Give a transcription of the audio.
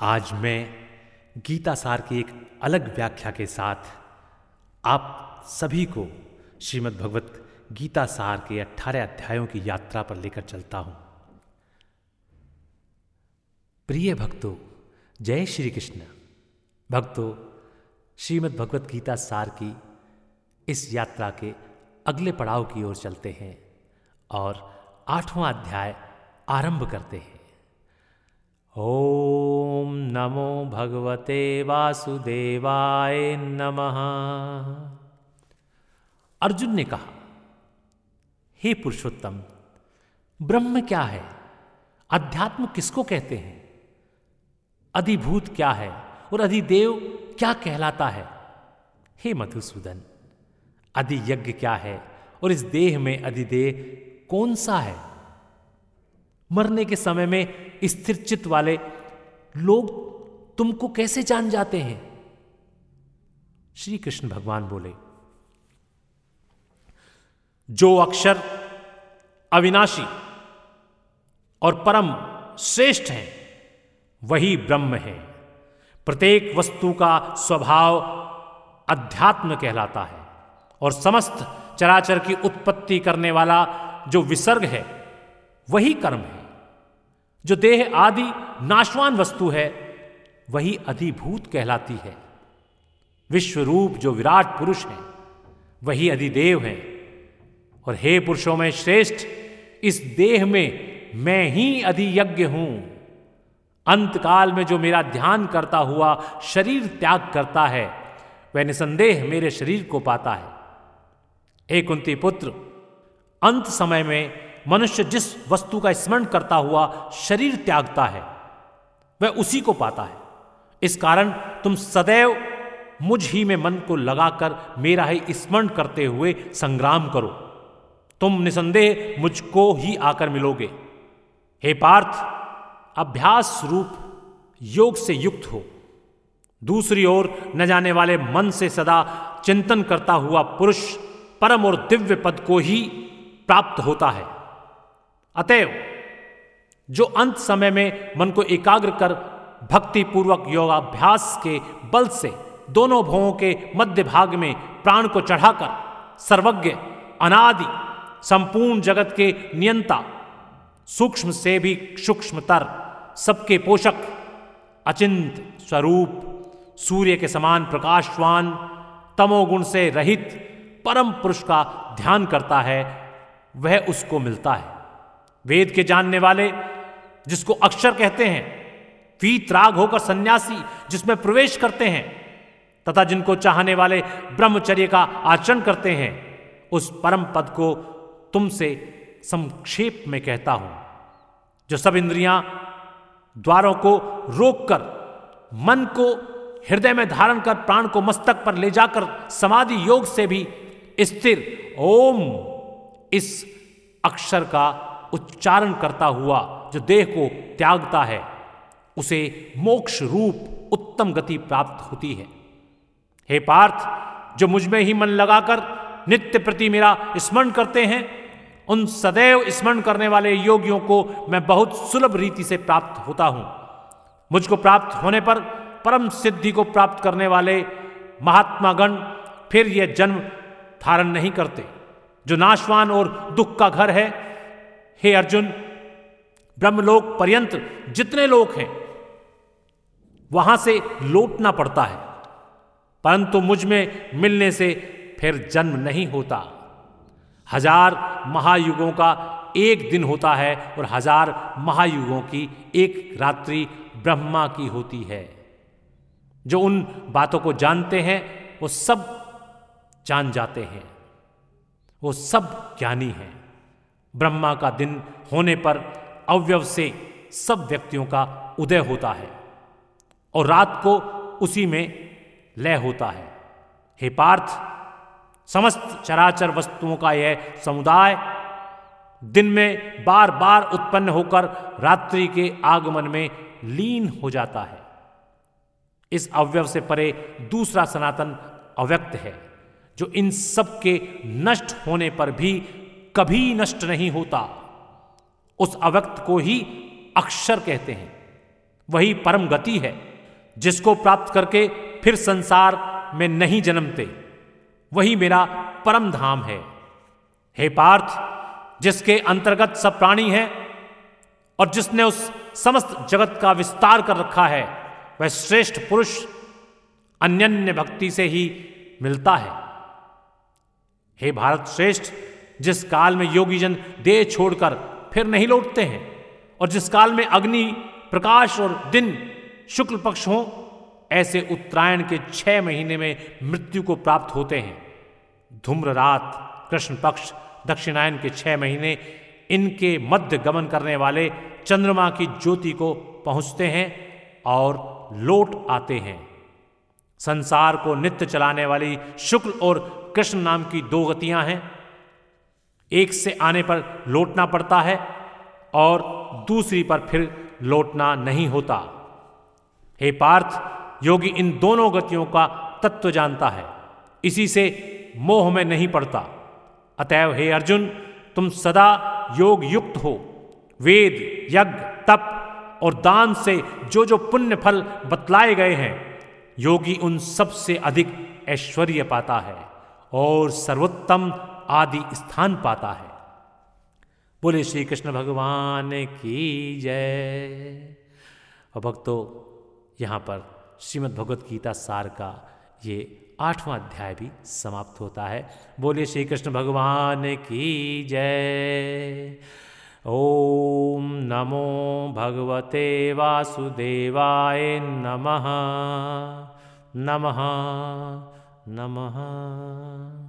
आज मैं गीता सार की एक अलग व्याख्या के साथ आप सभी को श्रीमद् भगवत गीता सार के अठारह अध्यायों की यात्रा पर लेकर चलता हूँ। प्रिय भक्तों, जय श्री कृष्ण। भक्तों, श्रीमद् भगवत गीता सार की इस यात्रा के अगले पड़ाव की ओर चलते हैं और आठवां अध्याय आरंभ करते हैं। ओम नमो भगवते वासुदेवाय नमः। अर्जुन ने कहा, हे पुरुषोत्तम, ब्रह्म क्या है? अध्यात्म किसको कहते हैं? अधिभूत क्या है और अधिदेव क्या कहलाता है? हे मधुसूदन, अधियज्ञ क्या है और इस देह में अधिदेह कौन सा है? मरने के समय में स्थिर चित्त वाले लोग तुमको कैसे जान जाते हैं? श्री कृष्ण भगवान बोले, जो अक्षर अविनाशी और परम श्रेष्ठ है, वही ब्रह्म है। प्रत्येक वस्तु का स्वभाव अध्यात्म कहलाता है और समस्त चराचर की उत्पत्ति करने वाला जो विसर्ग है, वही कर्म है। जो देह आदि नाशवान वस्तु है, वही अधिभूत कहलाती है। विश्वरूप जो विराट पुरुष है, वही अधिदेव है। और हे पुरुषों में श्रेष्ठ, इस देह में मैं ही अधियज्ञ हूँ। अंत काल में जो मेरा ध्यान करता हुआ शरीर त्याग करता है, वह निसंदेह मेरे शरीर को पाता है। एक कुंती पुत्र, अंत समय में मनुष्य जिस वस्तु का स्मरण करता हुआ शरीर त्यागता है, वह उसी को पाता है। इस कारण तुम सदैव मुझ ही में मन को लगाकर मेरा ही स्मरण करते हुए संग्राम करो। तुम निसंदेह मुझको ही आकर मिलोगे। हे पार्थ, अभ्यास रूप योग से युक्त हो। दूसरी ओर न जाने वाले मन से सदा चिंतन करता हुआ पुरुष परम और दिव्य पद को ही प्राप्त होता है। अतएव, जो अंत समय में मन को एकाग्र कर भक्ति पूर्वक योगाभ्यास के बल से दोनों भवों के मध्य भाग में प्राण को चढ़ाकर सर्वज्ञ, अनादि, संपूर्ण जगत के नियंता, सूक्ष्म से भी सूक्ष्मतर, सबके पोषक, अचिंत स्वरूप, सूर्य के समान प्रकाशवान, तमोगुण से रहित परम पुरुष का ध्यान करता है, वह उसको मिलता है। वेद के जानने वाले, जिसको अक्षर कहते हैं वीतराग होकर सन्यासी, जिसमें प्रवेश करते हैं, तथा जिनको चाहने वाले ब्रह्मचर्य का आचरण करते हैं, उस परम पद को तुमसे संक्षेप में कहता हूँ, जो सब इंद्रियाँ द्वारों को रोककर, मन को हृदय में धारण कर, प्राण को मस्तक पर ले जाकर समाधि योग से भी स्थिर, ओम, इस अक्षर का उच्चारण करता हुआ जो देह को त्यागता है, उसे मोक्ष रूप उत्तम गति प्राप्त होती है। हे पार्थ, जो मुझमें ही मन लगाकर नित्य प्रति मेरा स्मरण करते हैं, उन सदैव स्मरण करने वाले योगियों को मैं बहुत सुलभ रीति से प्राप्त होता हूँ। मुझको प्राप्त होने पर परम सिद्धि को प्राप्त करने वाले महात्मा गण फिर यह जन्म धारण नहीं करते, जो नाशवान और दुख का घर है हे अर्जुन, ब्रह्मलोक पर्यंत जितने लोग हैं, वहाँ से लौटना पड़ता है, परंतु मुझमें मिलने से फिर जन्म नहीं होता। हज़ार महायुगों का एक दिन होता है और हज़ार महायुगों की एक रात्रि ब्रह्मा की होती है। जो उन बातों को जानते हैं, वो सब जान जाते हैं, वो सब ज्ञानी हैं। ब्रह्मा का दिन होने पर अवयव से सब व्यक्तियों का उदय होता है और रात को उसी में लय होता है। हे पार्थ, समस्त चराचर वस्तुओं का यह समुदाय दिन में बार बार उत्पन्न होकर रात्रि के आगमन में लीन हो जाता है। इस अवयव से परे दूसरा सनातन अव्यक्त है, जो इन सब के नष्ट होने पर भी कभी नष्ट नहीं होता। उस अव्यक्त को ही अक्षर कहते हैं। वही परम गति है, जिसको प्राप्त करके फिर संसार में नहीं जन्मते। वही मेरा परम धाम है। हे पार्थ, जिसके अंतर्गत सब प्राणी हैं और जिसने उस समस्त जगत का विस्तार कर रखा है, वह श्रेष्ठ पुरुष अन्यन्य भक्ति से ही मिलता है। हे भारत श्रेष्ठ जिस काल में योगी जन देह छोड़कर फिर नहीं लौटते हैं और जिस काल में अग्नि, प्रकाश और दिन शुक्ल पक्ष हो, ऐसे उत्तरायण के छह महीने में मृत्यु को प्राप्त होते हैं। धूम्र रात कृष्ण पक्ष, दक्षिणायन के छह महीने इनके मध्य गमन करने वाले चंद्रमा की ज्योति को पहुँचते हैं और लौट आते हैं। संसार को नित्य चलाने वाली शुक्ल और कृष्ण नाम की दो गतियाँ हैं। एक से आने पर लौटना पड़ता है और दूसरी पर फिर लौटना नहीं होता। हे पार्थ, योगी इन दोनों गतियों का तत्व जानता है। इसी से मोह में नहीं पड़ता। अतएव हे अर्जुन, तुम सदा योग युक्त हो। वेद, यज्ञ, तप और दान से जो जो पुण्य फल बतलाए गए हैं, योगी उन सबसे अधिक ऐश्वर्य पाता है और सर्वोत्तम आदि स्थान पाता है। बोले श्री कृष्ण भगवान की जय। और भक्तों, यहाँ पर श्रीमद् भगवत गीता सार का ये आठवां अध्याय भी समाप्त होता है। बोले श्री कृष्ण भगवान की जय। ओम नमो भगवते वासुदेवाय नमः। नमः नमः।